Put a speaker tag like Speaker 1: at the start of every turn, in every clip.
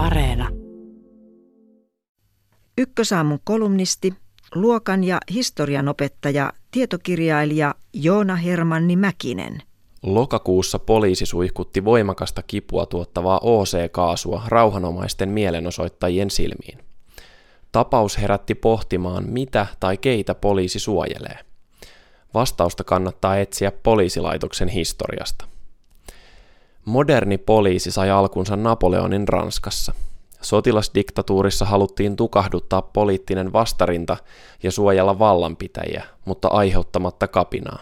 Speaker 1: Areena.
Speaker 2: Ykkösaamun kolumnisti, luokan ja historian opettaja, tietokirjailija Joona Hermanni Mäkinen.
Speaker 3: Lokakuussa poliisi suihkutti voimakasta kipua tuottavaa OC-kaasua rauhanomaisten mielenosoittajien silmiin. Tapaus herätti pohtimaan, mitä tai keitä poliisi suojelee. Vastausta kannattaa etsiä poliisilaitoksen historiasta. Moderni poliisi sai alkunsa Napoleonin Ranskassa. Sotilasdiktatuurissa haluttiin tukahduttaa poliittinen vastarinta ja suojella vallanpitäjiä, mutta aiheuttamatta kapinaa.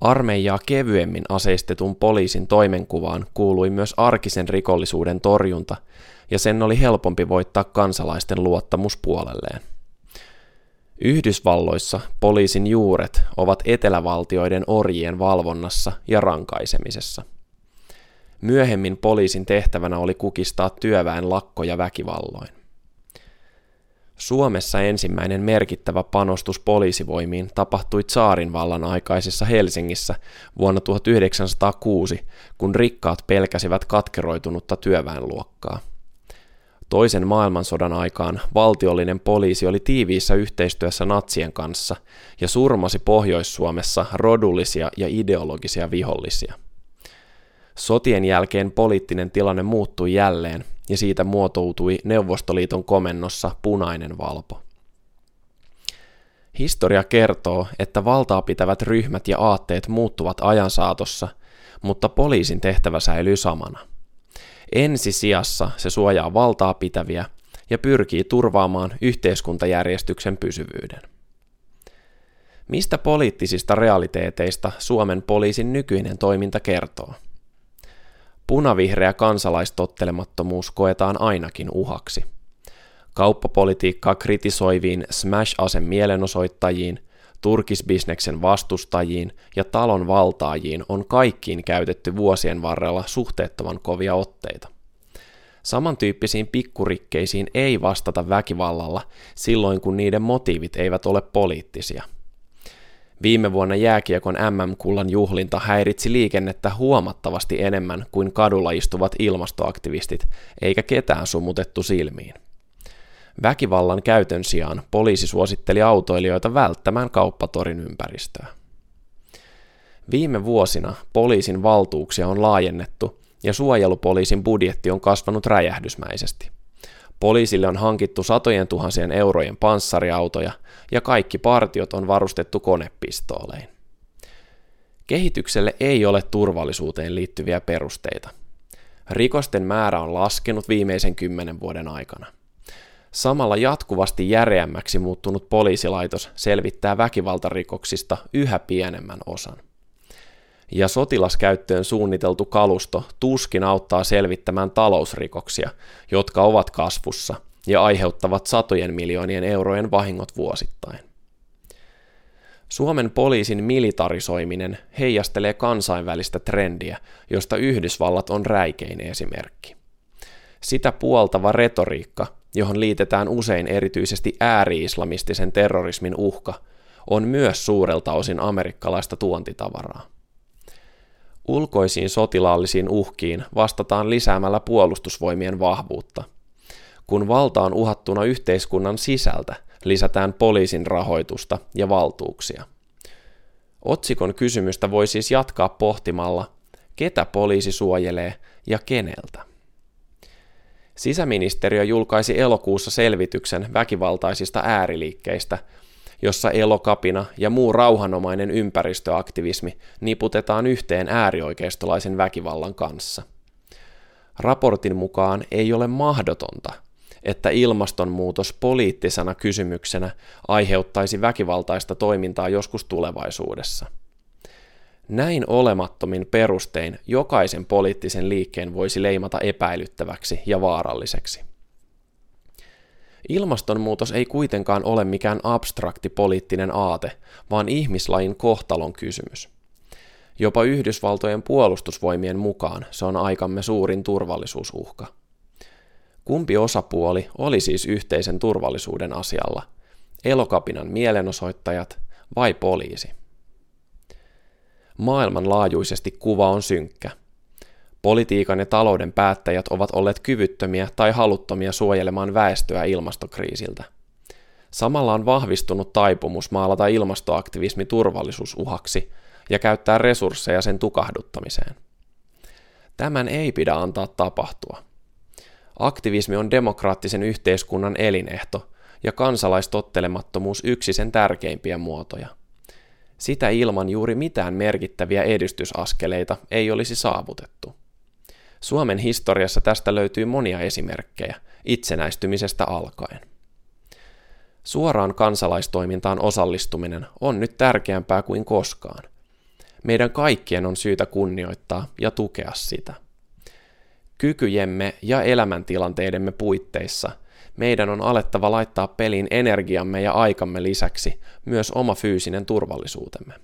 Speaker 3: Armeijaa kevyemmin aseistetun poliisin toimenkuvaan kuului myös arkisen rikollisuuden torjunta, ja sen oli helpompi voittaa kansalaisten luottamus puolelleen. Yhdysvalloissa poliisin juuret ovat etelävaltioiden orjien valvonnassa ja rankaisemisessa. Myöhemmin poliisin tehtävänä oli kukistaa työväen lakkoja väkivalloin. Suomessa ensimmäinen merkittävä panostus poliisivoimiin tapahtui Tsaarin vallan aikaisessa Helsingissä vuonna 1906, kun rikkaat pelkäsivät katkeroitunutta työväenluokkaa. Toisen maailmansodan aikaan valtiollinen poliisi oli tiiviissä yhteistyössä natsien kanssa ja surmasi Pohjois-Suomessa rodullisia ja ideologisia vihollisia. Sotien jälkeen poliittinen tilanne muuttui jälleen ja siitä muotoutui Neuvostoliiton komennossa punainen valpo. Historia kertoo, että valtaa pitävät ryhmät ja aatteet muuttuvat ajan saatossa, mutta poliisin tehtävä säilyy samana. Ensisijassa se suojaa valtaa pitäviä ja pyrkii turvaamaan yhteiskuntajärjestyksen pysyvyyden. Mistä poliittisista realiteeteista Suomen poliisin nykyinen toiminta kertoo? Punavihreä kansalaistottelemattomuus koetaan ainakin uhaksi. Kauppapolitiikkaa kritisoiviin smash-ase mielenosoittajiin, turkisbisneksen vastustajiin ja talon valtaajiin on kaikkiin käytetty vuosien varrella suhteettoman kovia otteita. Samantyyppisiin pikkurikkeisiin ei vastata väkivallalla silloin, kun niiden motiivit eivät ole poliittisia – Viime vuonna jääkiekon MM-kullan juhlinta häiritsi liikennettä huomattavasti enemmän kuin kadulla istuvat ilmastoaktivistit, eikä ketään sumutettu silmiin. Väkivallan käytön sijaan poliisi suositteli autoilijoita välttämään kauppatorin ympäristöä. Viime vuosina poliisin valtuuksia on laajennettu ja suojelupoliisin budjetti on kasvanut räjähdysmäisesti. Poliisille on hankittu satojen tuhansien eurojen panssariautoja ja kaikki partiot on varustettu konepistoolein. Kehitykselle ei ole turvallisuuteen liittyviä perusteita. Rikosten määrä on laskenut viimeisen kymmenen vuoden aikana. Samalla jatkuvasti järeämmäksi muuttunut poliisilaitos selvittää väkivaltarikoksista yhä pienemmän osan ja sotilaskäyttöön suunniteltu kalusto tuskin auttaa selvittämään talousrikoksia, jotka ovat kasvussa ja aiheuttavat satojen miljoonien eurojen vahingot vuosittain. Suomen poliisin militarisoiminen heijastelee kansainvälistä trendiä, josta Yhdysvallat on räikein esimerkki. Sitä puoltava retoriikka, johon liitetään usein erityisesti ääri-islamistisen terrorismin uhka, on myös suurelta osin amerikkalaista tuontitavaraa. Ulkoisiin sotilaallisiin uhkiin vastataan lisäämällä puolustusvoimien vahvuutta. Kun valta on uhattuna yhteiskunnan sisältä, lisätään poliisin rahoitusta ja valtuuksia. Otsikon kysymystä voi siis jatkaa pohtimalla, ketä poliisi suojelee ja keneltä. Sisäministeriö julkaisi elokuussa selvityksen väkivaltaisista ääriliikkeistä, jossa elokapina ja muu rauhanomainen ympäristöaktivismi niputetaan yhteen äärioikeistolaisen väkivallan kanssa. Raportin mukaan ei ole mahdotonta, että ilmastonmuutos poliittisena kysymyksenä aiheuttaisi väkivaltaista toimintaa joskus tulevaisuudessa. Näin olemattomin perustein jokaisen poliittisen liikkeen voisi leimata epäilyttäväksi ja vaaralliseksi. Ilmastonmuutos ei kuitenkaan ole mikään abstrakti poliittinen aate, vaan ihmislajin kohtalon kysymys. Jopa Yhdysvaltojen puolustusvoimien mukaan se on aikamme suurin turvallisuusuhka. Kumpi osapuoli oli siis yhteisen turvallisuuden asialla? Elokapinan mielenosoittajat vai poliisi? Maailmanlaajuisesti kuva on synkkä. Politiikan ja talouden päättäjät ovat olleet kyvyttömiä tai haluttomia suojelemaan väestöä ilmastokriisiltä. Samalla on vahvistunut taipumus maalata ilmastoaktivismi turvallisuusuhaksi ja käyttää resursseja sen tukahduttamiseen. Tämän ei pidä antaa tapahtua. Aktivismi on demokraattisen yhteiskunnan elinehto ja kansalaistottelemattomuus yksi sen tärkeimpiä muotoja. Sitä ilman juuri mitään merkittäviä edistysaskeleita ei olisi saavutettu. Suomen historiassa tästä löytyy monia esimerkkejä, itsenäistymisestä alkaen. Suoraan kansalaistoimintaan osallistuminen on nyt tärkeämpää kuin koskaan. Meidän kaikkien on syytä kunnioittaa ja tukea sitä. Kykyjemme ja elämäntilanteidemme puitteissa meidän on alettava laittaa peliin energiamme ja aikamme lisäksi myös oma fyysinen turvallisuutemme.